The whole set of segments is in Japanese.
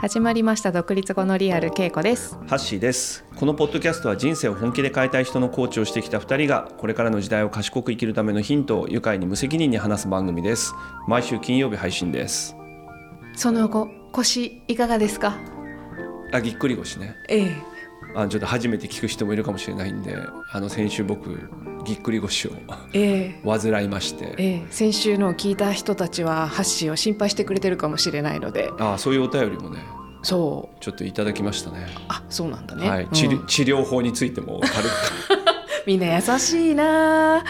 始まりました独立後のリアル稽古です。ハッシーです。このポッドキャストは人生を本気で変えたい人のコーチをしてきた2人がこれからの時代を賢く生きるためのヒントを愉快に無責任に話す番組です。毎週金曜日配信です。その後腰いかがですか？あぎっくり腰ね。ええ。あちょっと初めて聞く人もいるかもしれないんであの先週僕ぎっくり腰をええ。患いまして。ええ。先週のを聞いた人たちはハッシーを心配してくれてるかもしれないので。あそういうお便りもねそう。ちょっといただきましたね。あそうなんだね、はい、うん。治療法についても軽く。みんな優しいな。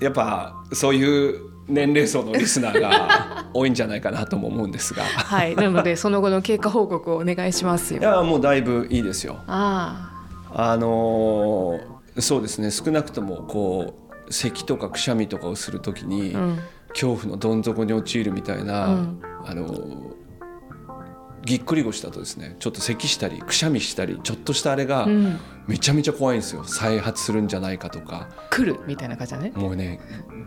やっぱそういう年齢層のリスナーが 多いんじゃないかなとも思うんですが。はい。なのでその後の経過報告をお願いしますよ。いやもうだいぶいいですよ。あ。あのーそうですね。少なくともこう咳とかくしゃみとかをするときに、あうん。恐怖のどん底に陥るみたいな、うん。あのーぎっくり腰だとですねちょっと咳したりくしゃみしたりちょっとしたあれがうん。めちゃめちゃ怖いんですよ。再発するんじゃないかとか。来るみたいな感じだね。もうね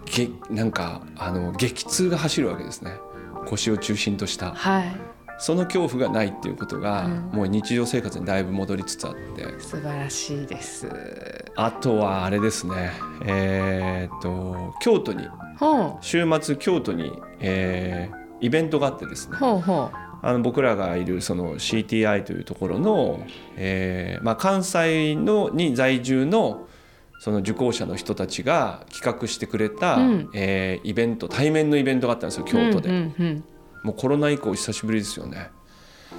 げなんかあの激痛が走るわけですね。腰を中心とした。はいその恐怖がないっていうことが、うん。もう日常生活にだいぶ戻りつつあって。素晴らしいです。あとはあれですね。えーっと京都に。週末京都に、えーイベントがあってですね。ほうほあの僕らがいるその CTI というところの、えーまあ、関西のに在住のその受講者の人たちが企画してくれた、うん。えーイベント対面のイベントがあったんですよう京都で、うんうんうんもうコロナ以降久しぶりですよね。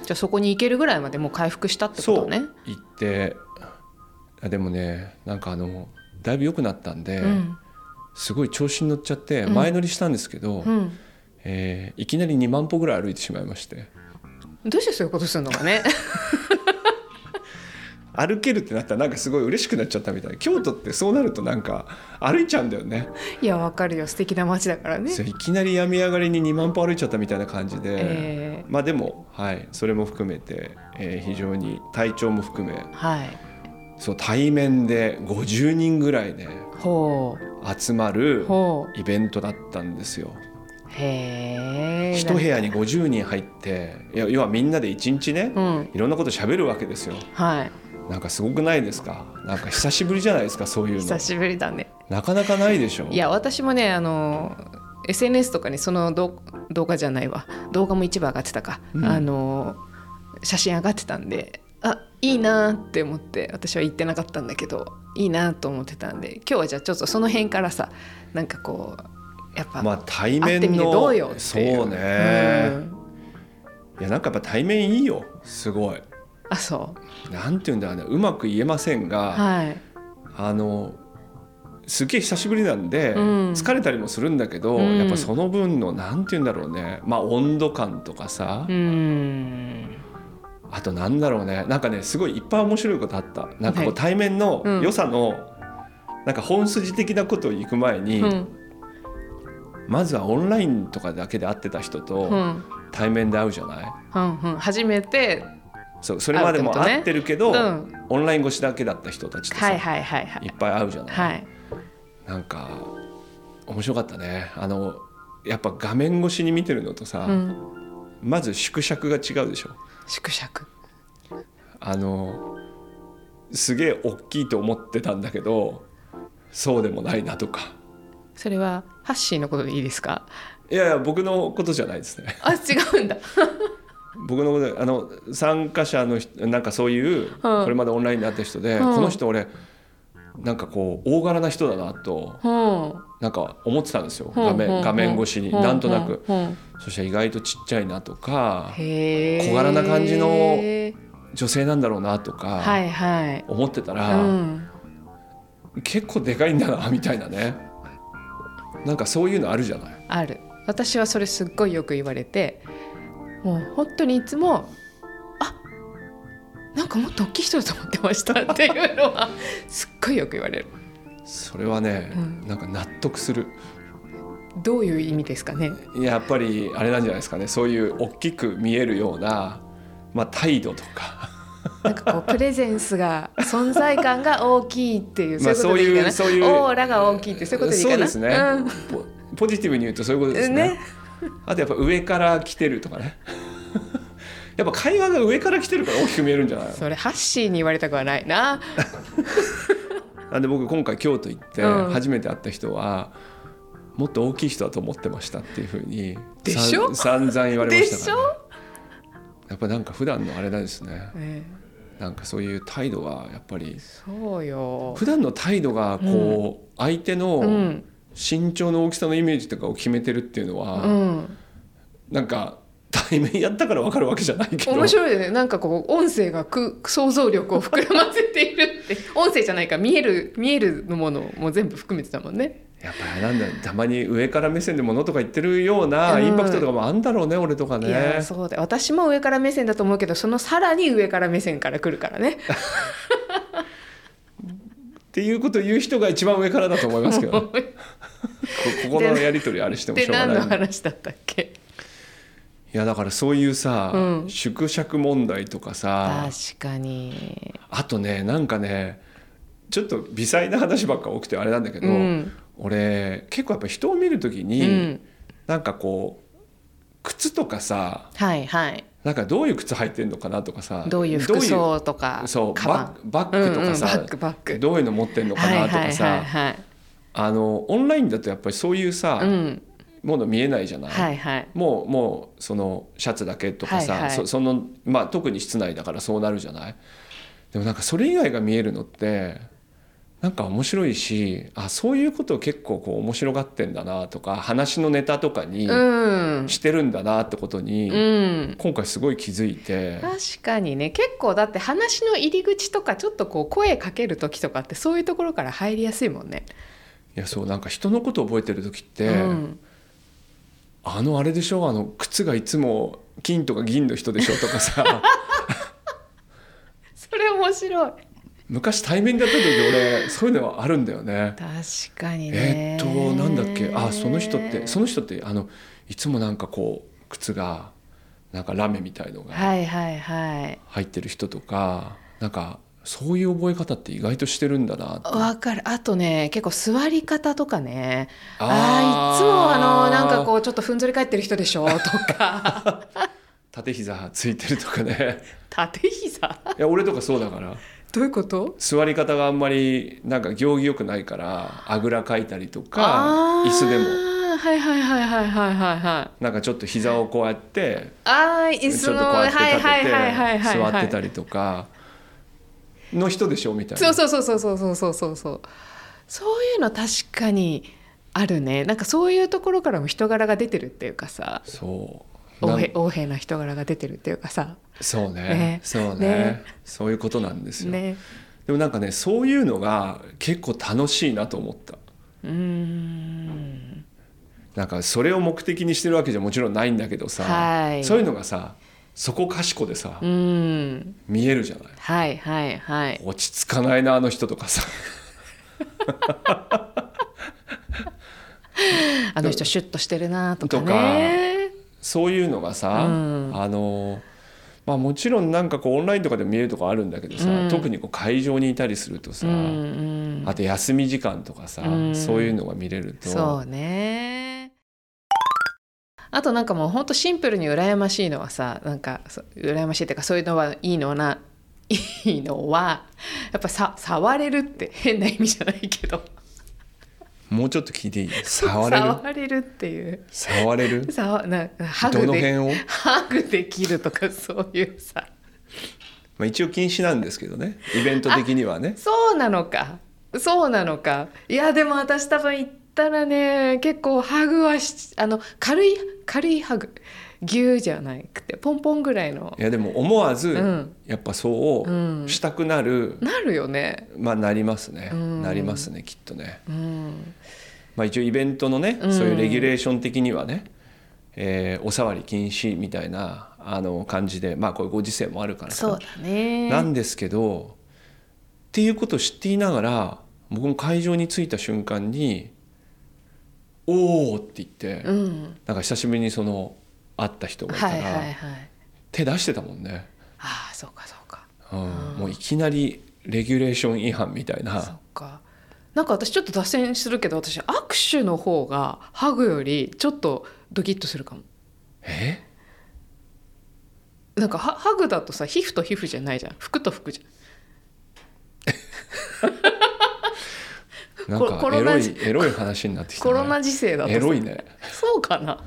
じゃあそこに行けるぐらいまでもう回復したってことね。行ってあでもねなんかあのだいぶ良くなったんで、うん。すごい調子に乗っちゃってうん。前乗りしたんですけど、うん。えーいきなり2万歩ぐらい歩いてしまいまして。どうしてそういうことするのかね歩けるってなったらなんかすごい嬉しくなっちゃったみたい。京都ってそうなるとなんか歩いちゃうんだよね。いやわかるよ。素敵な街だからね。いきなり病み上がりに2万歩歩いちゃったみたいな感じで、えまあでも、はい、それも含めて、えー非常に体調も含め。ーはい。そう対面で50人ぐらいでほ集まう。るイベントだったんですよ。へえ。一部屋に50人入っていや要はみんなで一日ね、うん。いろんなこと喋るわけですよ。はいなんかすごくないですか？なんか久しぶりじゃないですか？そういうの。久しぶりだね。なかなかないでしょ？いや私もねあの SNS とかにその動動画じゃないわ。動画も一部上がってたか、うん。あの写真上がってたんであいいなって思って私は言ってなかったんだけどいいなと思ってたんで今日はじゃあちょっとその辺からさなんかこうやっぱ、まあ対面のどうよってそいう。うね、うん。いやなんかやっぱ対面いいよ。すごいあそなんていうんだろうね。うまく言えませんうが、はい。あのすげえ久しぶりなんで、うん。疲れたりもするんだけど、うん。やっぱその分のなんて言うんだろうね。まあ温度感とかさ、うん。あとなんだろうね。なんかねすごいいっぱい面白いことあった。なんかこはい。う対面のうん。良さの、なんか本筋的なことを行く前に、うん。まずはオンラインとかだけで会ってた人とうん。対面で会うじゃない、うんうん。初めてそうそれまでも会うってるけど、うん。オンライン越しだけだった人たちとさ、はいはいはいはい。いっぱい会うじゃない、はい。なんか面白かったね。あのやっぱ画面越しに見てるのとさ、うん。まず縮尺が違うでしょ。縮尺。あのすげえ大きいと思ってたんだけどそうでもないなとか。それはハッシーのことでいいですか？いやいや僕のことじゃないですね。あ違うんだ 僕のことあの参加者の人なんかそういうこれまでオンラインで会った人で、うん。この人俺なんかこう大柄な人だなとうん。なんか思ってたんですよ。画面画面越しに。なんとなく。そしたら意外とちっちゃいなとか小柄な感じの女性なんだろうなとはか思ってたうら、ん。結構でかいんだなみたいなね。なんかそういうのあるじゃない。ある。私はそれすっごいよく言われてもう本当にいつもあなんかもっと大きい人だと思ってましたっていうのは すっごいよく言われる。それはね、うん。なんか納得する。どういう意味ですかね？やっぱりあれなんじゃないですかね。そういう大きく見えるような、まあ、態度とか。なんかこうプレゼンスが存在感が大きいっていうまあそういうことでいオーラが大きいってそういうことでいいかな？そうですね、ポポジティブに言うとそういうことですね。ね。あとやっぱ上から来てるとかねやっぱ会話が上から来てるから大きく見えるんじゃないうん、それハッシーに言われたくはないな。なんで僕今回京都行ってうん。初めて会った人は、もっと大きい人だと思ってましたっていうふうにでしょ？さん散々言われまでししたから、ね。ょ、、やっぱなんか普段のあれなんですね。えなんかそういう態度がやっぱりえそうよ。普段の態度がこう、相手うのん。身長の大きさのイメージとかを決めてるっていうのは、うん。なんか対面やったから分かるわけじゃないけど。面白いよね。なんかこう音声がく想像力を膨らませているって。音声じゃないか見える見えるものも全部含めてたもんね。やっぱりなんだたまに上から目線で物とか言ってるようなうん。インパクトとかもあんだろうね、俺とかいねやそうだよ。私も上から目線だと思うけどそのさらに上から目線から来るからね。っていうことを言う人が一番上からだと思いますけど、ね、こ ここのやり取りあれしてもしょうがない。んで話だったっけ？いやだからそういうさ、うん。縮尺問題とかさ確かに。あとねなんかねちょっと微細な話ばっか多くてあれなんだけど、うん。俺結構やっぱ人を見る時うに、ん。なんかこう靴とかさはいはい。なんかどういう靴履いてんのかなとかさどういう服装とかそうカバッグとかさ、うんうんバッグバッグどういうの持ってんのかなとかさ、はいはいはいはい。あのオンラインだとやっぱりそういうさ、うんもの見えないじゃない、はいはい。もうもうそのシャツだけとかさ、はいはい。そそのまあ特に室内だからそうなるじゃない。でもなんかそれ以外が見えるのってなんか面白いしあそういうことを結構こう面白がってんだなとか話のネタとかにうん。してるんだなってことに、うん。今回すごい気づいて、確かにね。結構だって話の入り口とかちょっとこう声かける時とかってそういうところから入りやすいもんね。いやそうなんか人のことを覚えてる時って、うん、あのあれでしょ？あの靴がいつも金とか銀の人でしょ？とかさ それ面白い昔対面だった時俺そういうのはあるんだよね。確かにえね。ーっとなんだっけ？あその人ってその人ってあのいつもなんかこう靴がなんかラメみたいのがはいはいはい。入ってる人とかなんかそういう覚え方って意外としてるんだなわかる。あとね結構座り方とかね。ああいつもあのなんかこうちょっとふんぞり返ってる人でしょとか。縦膝ついてるとかね。縦膝？いや俺とかそうだから。どういうこと？座り方があんまりなんか行儀よくないからあぐらかいたりとか椅子でも。はいはいはいはいはいはい。はいなんかちょっと膝をこうやってあー椅ち子のょっとこうやってはい立ててはいはいはいはい。座ってたりとかの人でしょみたいな。そうそうそうそうそうそうそうそう。そういうの確かにあるね。なんかそういうところからも人柄が出てるっていうかさ。そう。横柄な人柄が出てるっていうかさ。そうね。ね。そうね。ね。そういうことなんですよ、ね。でもなんかねそういうのが結構楽しいなと思った。うーん。なんかそれを目的にしてるわけじゃもちろんないんだけどさ、はい。そういうのがさそこかしこでさ、うーん。見えるじゃない。はいはいはい。落ち着かないなあの人とかさ。あの人シュッとしてるなとかとかねそういうのがさ、うん。あのまあもちろんなんかこうオンラインとかで見えるとこあるんだけどさ、うん。特にこう会場にいたりするとさ、うんうん。あと休み時間とかさ、うん。そういうのが見れるとそうねあとなんかもうほんとシンプルに羨ましいのはさなんかそ羨ましいっていうかそういうのはいいのな いいのはやっぱさ触れるって変な意味じゃないけど。もうちょっと聞いていい？触れる？触れるっていう。触れる？さなハどグでの辺を、ハグできるとかそういうさ。まあ、一応禁止なんですけどね。イベント的にはね。そうなのか。そうなのか。いやでも私多分行ったらね結構ハグはしあの軽い軽いハグギューじゃなくてポンポンぐらいの。いやでも思わず、うん。やっぱそううん。したくなる、なるよね。まあなりますね、うん。なりますねきっとね、うん。まあ、一応イベントのね、うん。そういうレギュレーション的にはね、えーお触り禁止みたいなあの感じでまあこういうご時世もあるからさ。そうだね。なんですけどっていうことを知っていながら僕も会場に着いた瞬間に「おお!」って言って、うん。なんか久しぶりにその会った人がいたら、はいはいはい手出してたもんね。ああそうかそうか。ううん。もういきなりレギュレーション違反みたいそなっか。なんか私ちょっと脱線するけど私握手の方がハグよりちょっとドキッとするかも。え？なんかハハグだとさ皮膚と皮膚じゃないじゃん。服と服じなんコかエロいエロい話になってきた、ね、コロナ時世だとさ。エロいね。そうかな。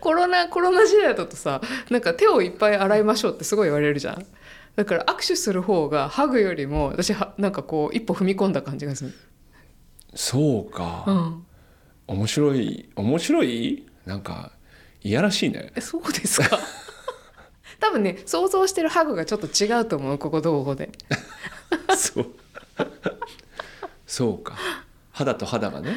コロナコロナ時代だとさなんか手をいっぱい洗いましょうってすごい言われるじゃん。だから握手する方がハグよりも私はなんかこう一歩踏み込んだ感じがする。そうか、うん。面白い面白い？なんかいやらしいね。えそうですか？多分ね想像してるハグがちょっと違うと思うここ同語で。そうそうか。肌と肌がね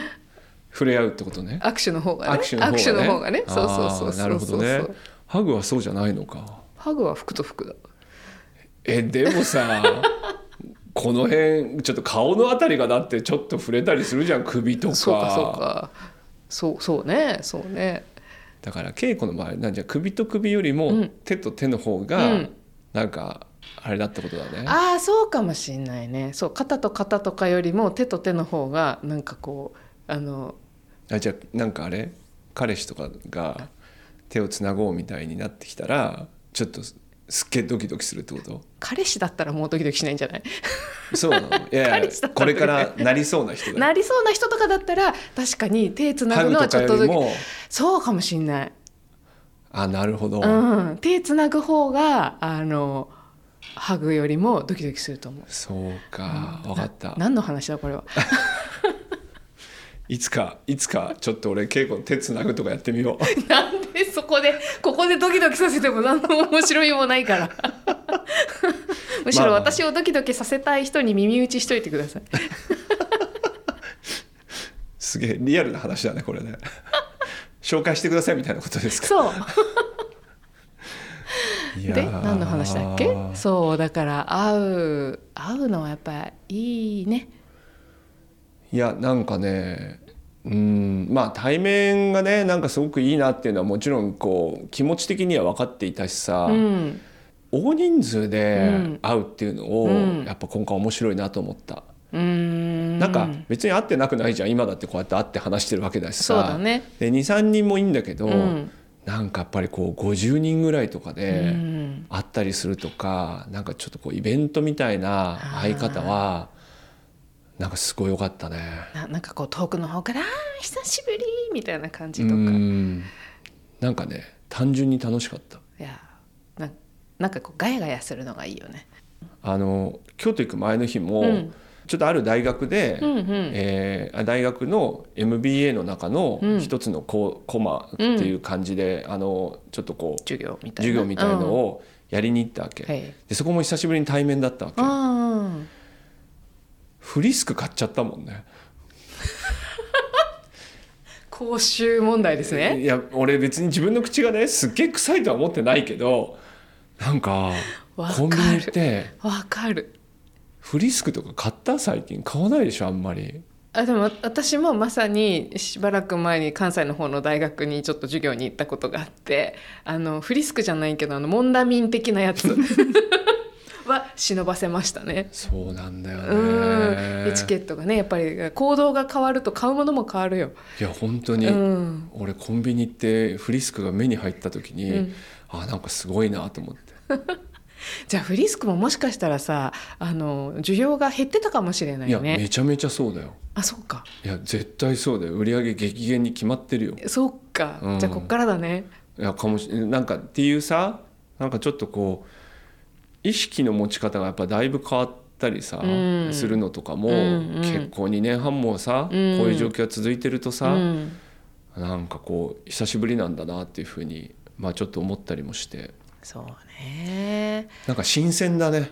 触れ合うってことね。握手の方がね。握手の方がね。方がね。そうそうそうなるほどね。ハグはそうじゃないのか。ハグは服と服だ。えでもさ この辺ちょっと顔のあたりがだってちょっと触れたりするじゃん。首とか。そうかそうか。そうそうね。そうね。だから稽古の場合なんじゃ首と首よりもうん。手と手の方うがん。なんかあれだってことだね、ああそうかもしんないね。そう肩と肩とかよりも手と手の方がなんかこうあのあじゃあなんかあれ？彼氏とかが手をつなごうみたいになってきたらちょっとすすっげえドキドキするってこと？彼氏だったらもうドキドキしないんじゃない？そうなの。いやい彼やこれからなりそうな人だよなりそうな人とかだったら確かに手つなぐのはちょっとそうかもしんない。あなるほど、うん、手つなぐ方があのハグよりもドキドキすると思う。そうか分かった何の話だこれは？いつかいつかちょっと俺稽古の手つなぐとかやってみよう なんでそこでここでドキドキさせても何の面白みもないから。むしろ私をドキドキさせたい人に耳打ちしといてください。すげえリアルな話だねこれね 紹介してくださいみたいなことですか？そう。で何の話だっけ？そうだから会う会うのはやっぱいいね。いやなんかねうんまあ対面がねなんかすごくいいなっていうのはもちろんこう気持ち的には分かっていたしさ、うん。大人数でうん会うっていうのを、うんやっぱ今回面白いなと思った、うーん。なんか別に会ってなくないじゃん今だってこうやって会って話してるわけだしさそうだね。で23人もいいんだけど、うん。なんかやっぱりこう50人ぐらいとかうでん。会ったりするとか、なんかちょっとこうイベントみたいな会い方はなんかすごい良かったね。ななんかこう遠くの方から「あー久しぶり」みたいな感じうとか。んなんかね単純に楽しかった。いやななんかこうガヤガヤするのがいいよね。あの京都行く前の日も、うんちょっとある大学で、うんうん。えー大学の MBA の中のうん。一つのコ,、コマっていう感じで、あのちょっとこう授業みたいな。授業みたいのをやりに行ったわけ、うんはい。でそこも久しぶりに対面だったわけ。あフリスク買っちゃったもんね。公衆問題ですね。いや俺別に自分の口がねすっげえ臭いとは思ってないけどなんかコンビニ行ってわかる。フリスクとか買った？最近買わないでしょあんまり。あでも私もまさにしばらく前に関西の方の大学にちょっと授業に行ったことがあってあのフリスクじゃないけどあのモンダミン的なやつ。は忍ばせましたね。そうなんだようん。ねエチケットがねやっぱり行動が変わると買うものも変わるよ。いや本当に、うん。俺コンビニ行ってフリスクが目に入った時に、うん。あなんかすごいなと思って、じゃあフリスクももしかしたらさあの需要が減ってたかもしれないいやね。めちゃめちゃそうだよ。あそっか。いや絶対そうだよ。売り上げ激減に決まってるよ。そっか、うん。じゃあこっからだね。いやかもしなんかっていうさなんかちょっとこう意識の持ち方がやっぱだいぶ変わったりさ、うん。するのとかも、うんうん。結構2年半もさ、うん。こういう状況が続いてるとさ、うん。なんかこう久しぶりなんだなっていうふうに、まあ、ちょっと思ったりもしてそうね。なんか新鮮だね。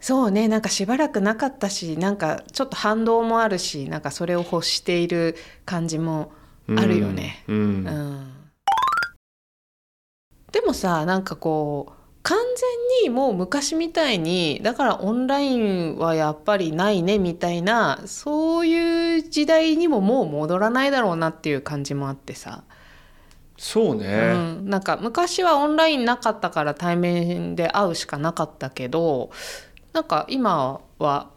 そうね。なんかしばらくなかったしなんかちょっと反動もあるしなんかそれを欲している感じもあるよね。うん。うん。でもさなんかこう完全にもう昔みたいにだからオンラインはやっぱりないねみたいなそういう時代にももう戻らないだろうなっていう感じもあってさそううね、ん、なんか昔はオンラインなかったから対面で会うしかなかったけどなんか今は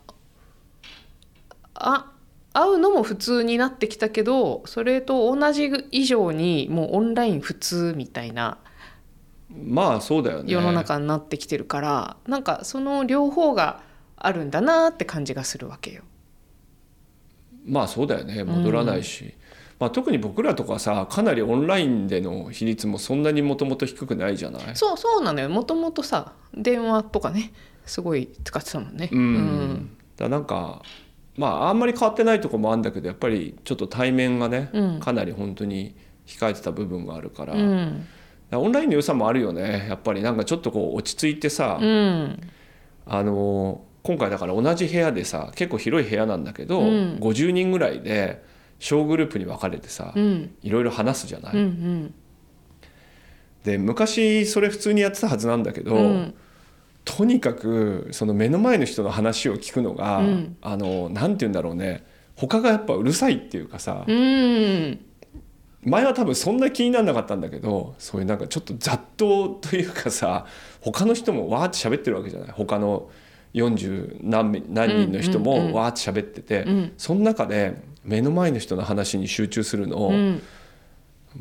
あ会うのも普通になってきたけどそれと同じ以上にもうオンライン普通みたいなまあそうだよね。世の中になってきてるから、なんかその両方があるんだなって感じがするわけよ。まあそうだよね。戻らないし、まあ、特に僕らとかさかなりオンラインでの比率もそんなにもともと低くないじゃない？そうそうなのよ。もともとさ電話とかねすごい使ってたもんね。うん、だからなんかまああんまり変わってないとこもあるんだけどやっぱりちょっと対面がね、うん。かなり本当に控えてた部分があるから,、うん。オンラインの良さもあるよね。やっぱりなんかちょっとこう落ち着いてさ、うん。あの今回だから同じ部屋でさ結構広い部屋なんだけど、うん。50人ぐらいで小グループに分かれてさ、うん。いろいろ話すじゃない？うんうん。で昔それ普通にやってたはずなんだけど、うん。とにかくその目の前の人の話を聞くのが、うん。あのなんて言うんだろうね。他がやっぱうるさいっていうかさ、うん。前は多分そんな気にならなかったんだけどそういうなんかちょっと雑踏というかさ他の人もわーって喋ってるわけじゃない？他の40何名何人の人もわーって喋ってて、うん。その中で目の前の人の話に集中するの、うん。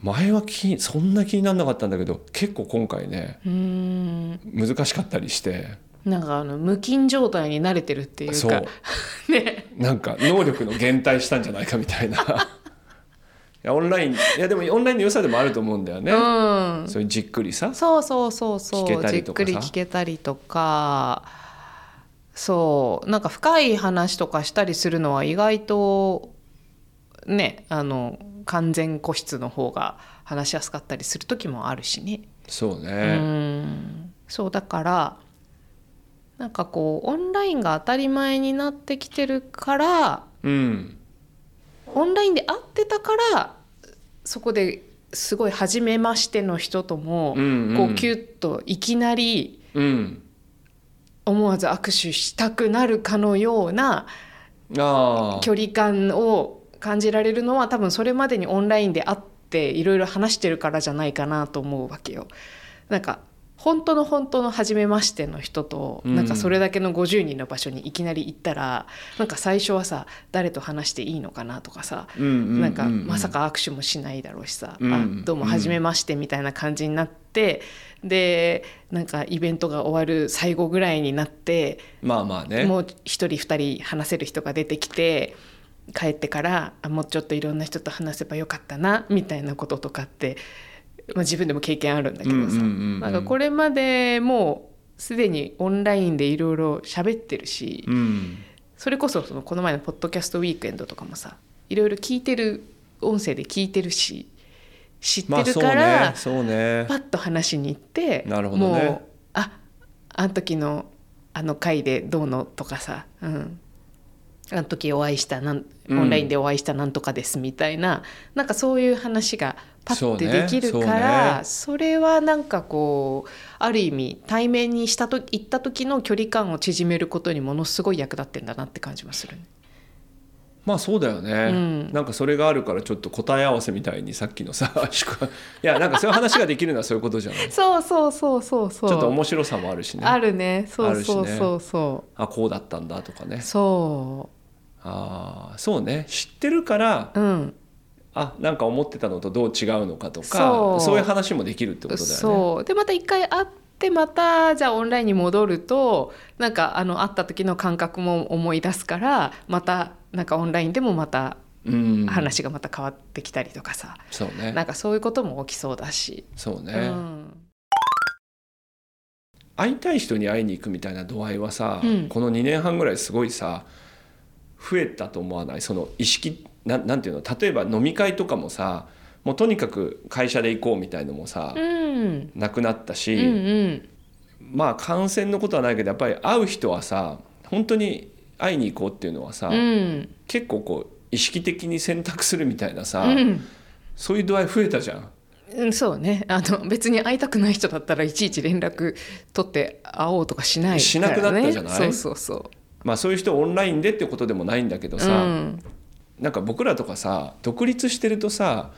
前は気にそんな気にならなかったんだけど結構今回ねうん。難しかったりして。なんかあの無菌状態に慣れてるっていうそう。か ね。なんか能力の減退したんじゃないかみたいな。いやオンラインいやでもオンラインの良さでもあると思うんだよね、うん。そういうじっくりさ。そうそうそうそう。じっくり聞けたりとかそうなんか深い話とかしたりするのは意外とねあの完全個室の方が話しやすかったりする時もあるしね。そううね、ん。そうだからなんかこうオンラインが当たり前になってきてるからうん。オンラインで会ってたからそこですごい初めましての人ともうんうん。こうキュッといきなりうん思わず握手したくなるかのような距離感を感じられるのは多分それまでにオンラインで会っていろいろ話してるからじゃないかなと思うわけよ。なんか本当の本当の初めましての人と、うんなんかそれだけの50人の場所にいきなり行ったらなんか最初はさ誰と話していいのかなとかさ、うんうんうんうん。なんかまさか握手もしないだろうしさ「うん。あどうも初めまして」みたいな感じになって、でなんかイベントが終わる最後ぐらいになってまあまあね。もう一人二人話せる人が出てきて帰ってからあもうちょっといろんな人と話せばよかったなみたいなこととかって、まあ、自分でも経験あるんだけどさ、これまでもうすでにオンラインでいろいろ喋ってるし、うん。それこそそのこの前のポッドキャストウィークエンドとかもさいろいろ聞いてる音声で聞いてるし知ってるから、ねそうね。パッと話しに行ってなるほどね。もうああの時のあの回でどうのとかさ、うん、あの時お会いしたなんオうん。ンラインでお会いしたなんとかですみたいな、なんかそういう話がパッてできるからね。そ,、れはなんかこうある意味対面にしたと行った時の距離感を縮めることにものすごい役立ってんだなって感じもするね。まあそうだよね、うん。なんかそれがあるからちょっと答え合わせみたいにさっきのさいやなんかそういう話ができるのはそういうことじゃないちそうそうそうそうそう。ょっと面白さもあるしね。あるね。そうそうあるしね。そうそあこうだったんだとかね。う。そああそうね。知ってるからううん。あなんか思ってたのとどう違うのかとかそう。そういう話もできるってことだよね。そう。でまた一回会ってまたじゃあオンラインに戻るとなんかあの会った時の感覚も思い出すからまたなんかオンラインでもまたうん。話がまた変わってきたりとかさ、そうね。なんかそういうことも起きそうだし、そうね、うん、会いたい人に会いに行くみたいな度合いはさ、うん。この2年半ぐらいすごいさ増えたと思わない？その意識ななんていうの？例えば飲み会とかもさもうとにかく会社で行こうみたいのもさ、うん。なくなったし、うんうん。まあ感染のことはないけどやっぱり会う人はさ本当に会いに行こうっていうのはさ、うん。結構こう意識的に選択するみたいなさ、うん。そういう度合い増えたじゃん。うん、そうね。あの別に会いたくない人だったらいちいち連絡取って会おうとかしないね、しなくなったじゃない？そうそうそまあそういう人オンラインでってことでもないんだけどう、さ、うん、なんか僕らとかさ独立してるとさ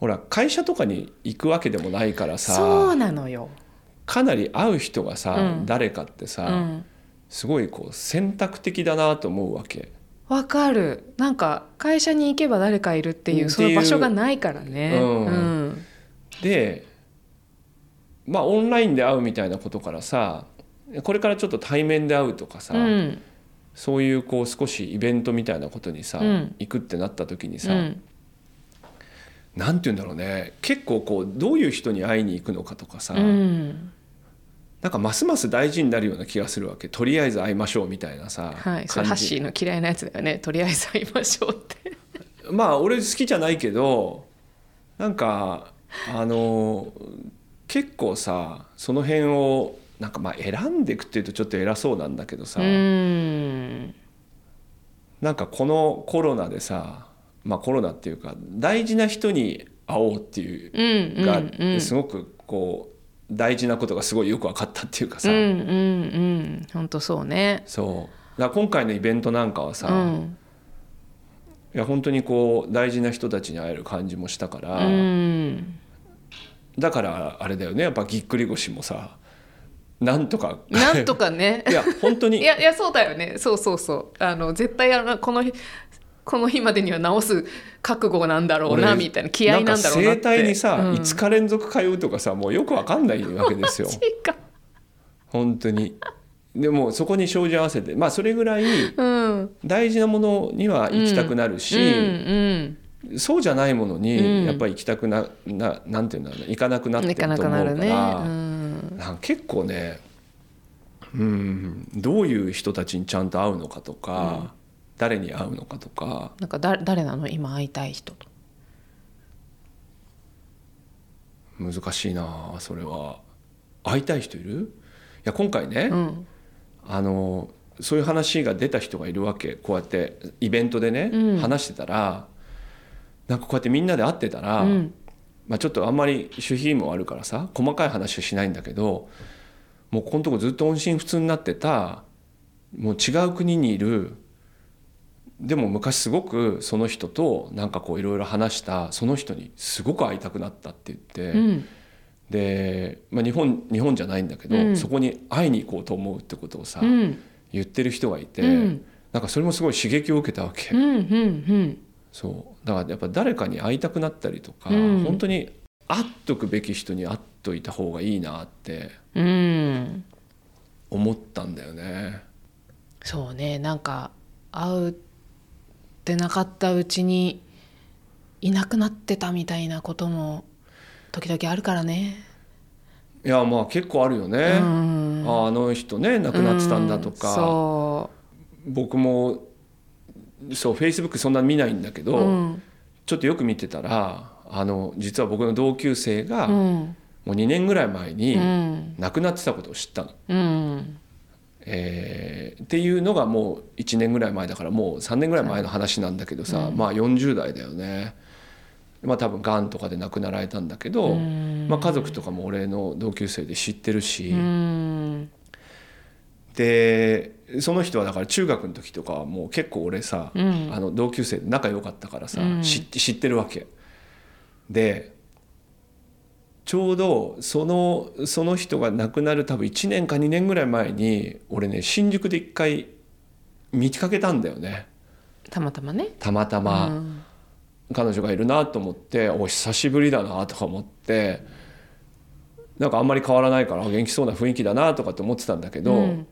ほら会社とかに行くわけでもないからさそうなのよ、かなり会う人がさ、うん。誰かってうさ、ん、すごいこう選択的だなと思うわけ。わかる。なんか会社に行けば誰かいるっていうその場所がないからね。うん。うん。でまあオンラインで会うみたいなことからさこれからちょっと対面で会うとかさ、うん。そういうこう少しイベントみたいなことにさ、うん。行くってなった時にさ、うんなんて言うんだろうね。結構こうどういう人に会いに行くのかとかさ、うん。なんかますます大事になるような気がするわけ。とりあえず会いましょうみたいなさ、はい、それハッシーの嫌いなやつだよね。とりあえず会いましょうって。まあ俺好きじゃないけどなんかあの結構さその辺をなんかまあ選んでいくっていうとちょっと偉そうなんだけどさ、うん。なんかこのコロナでさまあコロナっていうか大事な人に会おうっていうがうんすごくこう大事なことがすごいよく分かったっていうかさ、うんうんうん。本当そうね。そう。だ今回のイベントなんかはさ、うん。いや本当にこう大事な人たちに会える感じもしたから、うん。だからあれだよね。やっぱぎっくり腰もさなんとか。なんとかね。いや本当いにやいやそうだよね。そうそうそう。あの絶対あのこの日この日までには治す覚悟なんだろうな俺みたいな気合いなんだろうなって。体にさ、うん。5日連続通うとかさもうよくわかんないわけですよ。本当に。でもそこに照準合わせて。まあそれぐらいうん。大事なものには行きたくなるし、うんそうじゃないものうん。にやっぱり行きたくなななんていうんだろうな行かなくなうん、ってると思うから、か結構ねうんどういう人たちにちゃんと会うのかとか、誰に会うのかとか。なんかだ誰なの？今会いたい人と。難しいなそれは。会いたい人いる？いや今回ね、うん。あのそういう話が出た人がいるわけ。こうやってイベントでね、うん。話してたらなんかこうやってみんなで会ってたら、うん。まあ、ちょっとあんまり守秘もあるからさ細かい話はしないんだけどもうこのとこずっと音信不通になってたもう違う国にいるでも昔すごくその人となんかこういろいろ話したその人にすごく会いたくなったって言って、うん。で、まあ、日本日本じゃないんだけど、うん。そこに会いに行こうと思うってことをさ、うん。言ってる人がいて、うん。なんかそれもすごい刺激を受けたわけ。そう。だからやっぱ誰かに会いたくなったりとか、うん。本当に会っとくべき人に会っといた方がいいなって思ったんだよね。そうね。なんか会うってなかったうちにいなくなってたみたいなことも時々あるからね。いやまあ結構あるよね。うん。ああの人ね亡くなってたんだとう。ん僕もそうフェイスブックそんな見ないんだけう、ど、うん。ちょっとよく見てたらあの実は僕の同級生がうもんう2年ぐらい前にうん。亡くなってたことを知ったの。うんえーっていうのがもう1年ぐらい前だからもう3年ぐらい前の話なんだけどさ、まあ40代だよね。まあ多分がんとかで亡くなられたんだけど、うん。まあ、家族とかも俺の同級生で知ってるし、うん。でその人はだから中学の時とかはもう結構俺さ、うん。あの同級生で仲良かったからさ、うん。知って知ってるわけ。でちょうどそのその人が亡くなる多分1年か2年ぐらい前に俺ね新宿で一回見かけたんだよね。たまたまね。たまたま。うん。彼女がいるなと思ってお久しぶりだなとか思ってなんかあんまり変わらないから元気そうな雰囲気だなとかって思ってたんだけど、うん。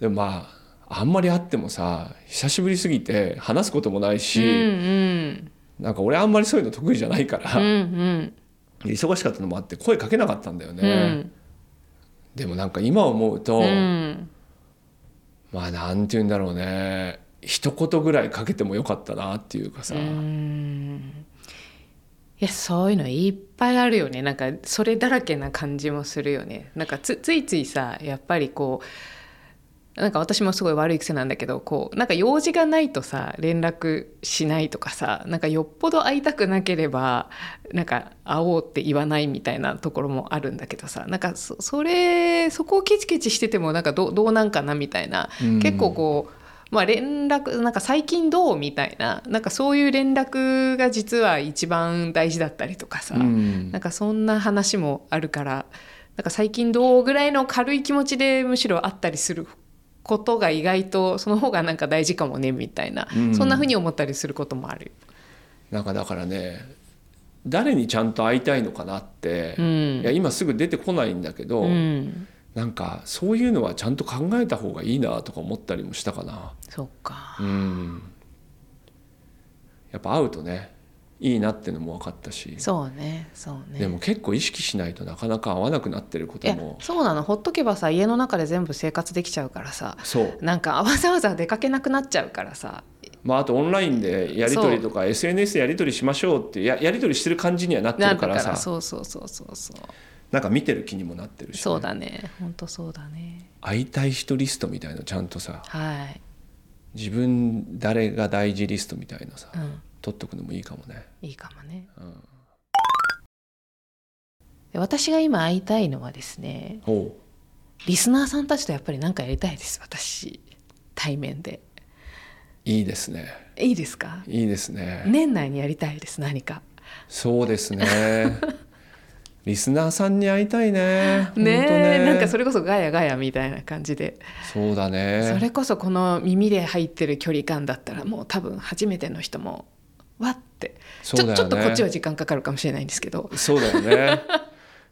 でもまああんまり会ってもさ久しぶりすぎて話すこともないし、うん。なんか俺あんまりそういうの得意じゃないから、うんうん忙しかったのもあって声かけなかったんだよね、うん。でもなんか今思うと、うん。まあなんて言うんだろうね。一言ぐらいかけてもよかったなっていうかさ、うん。いやそういうのいっぱいあるよね。なんかそれだらけな感じもするよね。なんかつついついさやっぱりこうなんか私もすごい悪い癖なんだけどこうなんか用事がないとさ連絡しないとかさなんかよっぽど会いたくなければなんか会おうって言わないみたいなところもあるんだけどさなんかそそれそこをケチケチしててもなんかどうどうなんかなみたいな、うん。結構こうまあ、連絡なんか最近どうみたいななんかそういう連絡が実は一番大事だったりとかさ、うん。なんかそんな話もあるからなんか最近どうぐらいの軽い気持ちでむしろあったりすることが意外とその方がなんか大事かもねみたいな、うん。そんな風に思ったりすることもある。なんかだからね誰にちゃんと会いたいのかなって、うん。いや今すぐ出てこないんだけど、うん、なんかそういうのはちゃんと考えた方がいいなとか思ったりもしたかな。そっか。うん。やっぱ会うとねいいなってのも分かったし、そうねそうね。でも結構意識しないとなかなか会わなくなってることも。そうなの。ほっとけばさ家の中で全部生活できちゃうからさ。そう、なんかわざわざ出かけなくなっちゃうからさ。まあ、あとオンラインでやり取りとか SNS でやり取りしましょうってややり取りしてる感じにはなってるからさ。らそうそうそうそうそう。なんか見てる気にもなってるしね、そうだね。本当そうだね。会いたい人リストみたいなちゃんとさ。はい、自分誰が大事リストみたいなさ。うん、取っとくのもいいかもね。いいかもねうん、で私が今会いたいのはですねほリスナーさんたちとやっぱり何かやりたいです私対面でういいですねいいですか？いいですね。年内にやりたいです何かそうですね。リスナーさんに会いたいね。ねえなんかそれれこそガヤガヤみたいな感じでそうだね。それこそこの耳で入ってる距離感だったらもう多分初めての人もわってちょ,、ねちょっとこっちは時間かかるかもしれないんですけど、そうだよね。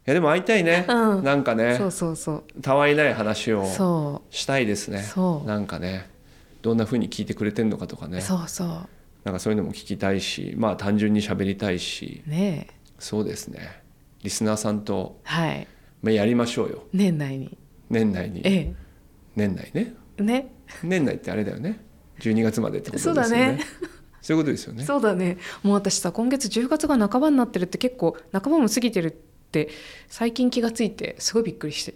いやでも会いたいね。うんなんかねそうそうそうたわいない話をそしたいですね。そうなんかねどんな風に聞いてくれてんのかとかう、ね。そうそなんかそういうのも聞きたいし、まあ単純に喋りたいし、うねえそうですね。リスナーさんとはいまあやりましょうよ。年内に年内に。え年内ね。えね年内ってあれだよね。12月までってことですよね。そうだねそういうことですよね。そうだね。もう私さ今月10月が半ばになってるって結構半ばも過ぎてるって最近気がついてすごいびっくりして、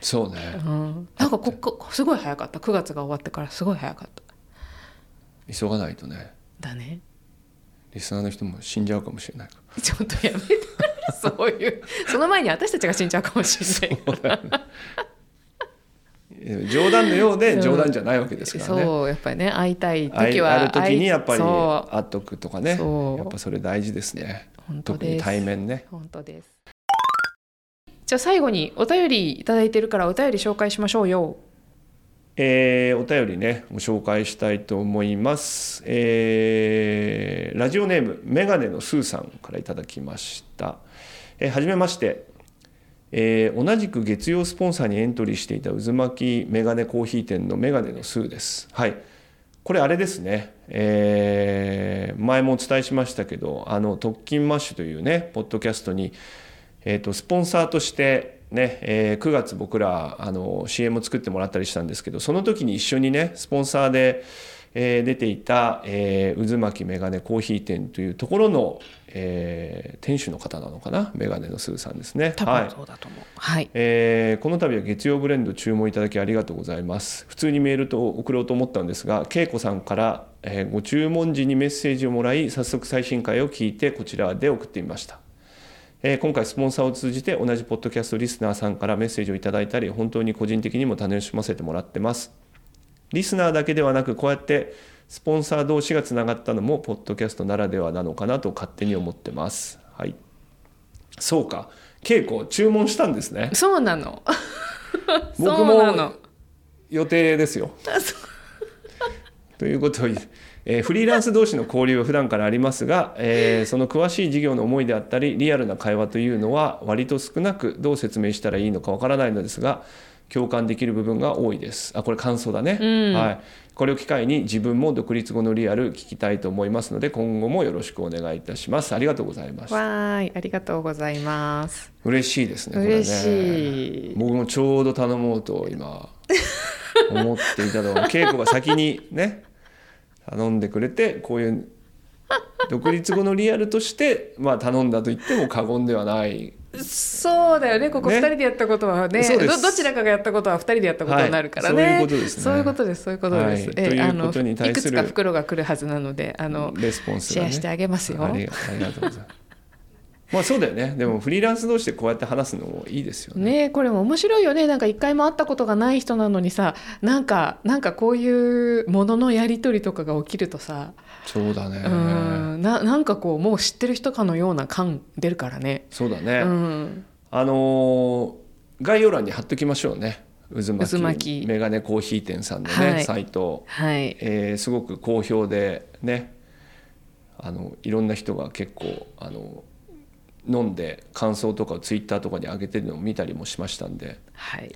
そうね。うん、なんかここすごい早かった。9月が終わってからすごい早かった。急がないとね。だね。リスナーの人も死んじゃうかもしれない。かちょっとやめてそういうその前に私たちが死んじゃうかもしれない。からら。冗談のようで冗談じゃないわけですからね。そうやっぱりね会いたい時はある時にやっぱり会っとくとかね。やっぱそれ大事ですね。本当特に対面ね。本当です。じゃあ最後にお便りいただいてるからお便り紹介しましょうよ。えーお便りねご紹介したいと思います、えーラジオネームメガネのスーさんからいただきました、えーはじめましてえー同じく月曜スポンサーにエントリーしていた渦巻きメガネコーヒー店のメガネのスーです。はい、これあれですね、えー前もお伝えしましたけどあの特勤マッシュというねポッドキャストに、えー、とスポンサーとしてね、えー9月僕らあの CM を作ってもらったりしたんですけどその時に一緒にねスポンサーで、えー出ていた、え渦巻きメガネコーヒー店というところの、えー店主の方なのかな？メガネのスーさんですね。多はい。分そうだと思う。はい、えーこの度は月曜ブレンド注文いただきありがとうございます。普通にメールと送ろうと思ったんですが恵子さんから、えーご注文時にメッセージをもらい早速最新回を聞いてこちらで送ってみました、えー今回スポンサーを通じて同じポッドキャストリスナーさんからメッセージをいただいたり本当に個人的にも楽しませてもらってます。リスナーだけではなくこうやってスポンサー同士がつながったのもポッドキャストならではなのかなと勝手に思ってます。はい。そうか。稽古注文したんですね。そうなの。僕そうなの。も予定ですよ。ということを、えーフリーランス同士の交流は普段からありますが、えーその詳しい事業の思いであったりリアルな会話というのは割と少なくどう説明したらいいのかわからないのですが共感できる部分が多いです。あこれ感想だね、うんはい。これを機会に自分も独立後のリアル聞きたいと思いますので今後もよろしくお願いいたします。ありがとうございました。わーいありがとうございます嬉しいですね。嬉しい僕もちょうど頼もうと今 思っていたのは稽古が先にね頼んでくれてこういう独立後のリアルとして、まあ、頼んだと言っても過言ではないそうだよね。ここね。2人でやったことはね。そうです。どどちらかがやったことは2人でやったことになるからね、はいそういうことですね。そういうことです。そういうことです、はい。えあのいくつか袋が来るはずなのであのレスポンスがね。シェアしてあげますよ。ありがとうございますまあそうだよね。でもフリーランス同士でこうやって話すのもいいですよね。ねこれも面白いよね。なんか一回も会ったことがない人なのにさなんかなんかこういうもののやり取りとかが起きるとさ。そうだね。うん。ななんかこうもう知ってる人かのような感出るからね。そうだね、うん、あのー概要欄に貼っときましょうね。渦巻き。渦巻き。メガネコーヒー店さんのね、はい。サイト、はい。えーすごく好評でね。あのいろんな人が結構あの飲んで感想とかをツイッターとかに上げてるのを見たりもしましたんで。はい。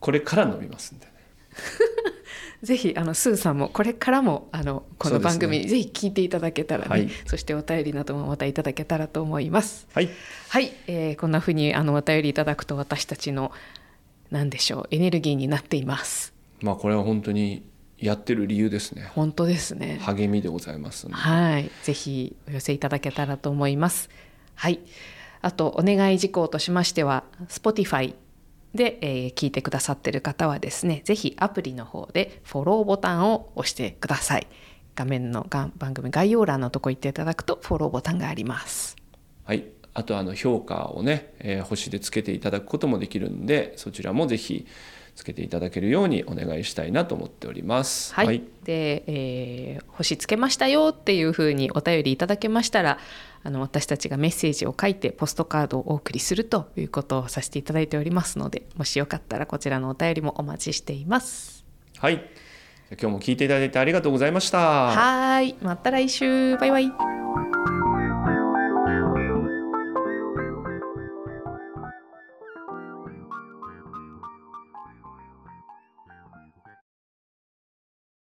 これから飲みますんでね。ぜひあのスーさんもこれからもあのこの番組、そうぜひ聞いていただけたらね、はい。そしてお便りなどもまたいただけたらと思います。はい。はい、えーこんな風にあのお便りいただくと私たちの何でしょうエネルギーになっています。まあこれは本当にやってる理由ですね。本当ですね。励みでございますはい、ぜひお寄せいただけたらと思います。はい、あとお願い事項としましては Spotify で、えー聞いてくださってる方はですね、ぜひアプリの方でフォローボタンを押してください。画面のが番組概要欄のとこ行っていただくとフォローボタンがあります。はい、あとあの評価をね、えー星でつけていただくこともできるんでそちらもぜひつけていただけるようにお願いしたいなと思っております。はい、で、えー星つけましたよっていうふうにお便りいただけましたらあの私たちがメッセージを書いてポストカードをお送りするということをさせていただいておりますのでもしよかったらこちらのお便りもお待ちしています。はい、今日も聞いていただいてありがとうございました。はーいまた来週バイバイ